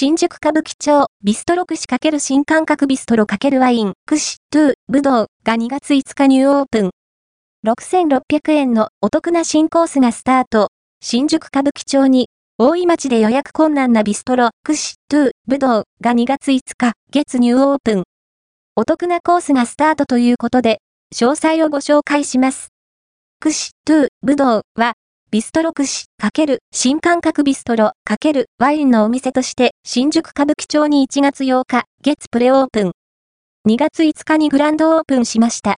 新宿歌舞伎町ビストロ串×新感覚ビストロ×ワイン串トゥーブドウが2月5日ニューオープン。6600円のお得な新コースがスタート。新宿歌舞伎町に大井町で予約困難なビストロ串トゥーブドウが2月5日月ニューオープン。お得なコースがスタートということで、詳細をご紹介します。串トゥーブドウはビストロ串×新感覚ビストロ×ワインのお店として新宿歌舞伎町に1月8日月プレオープン。2月5日にグランドオープンしました。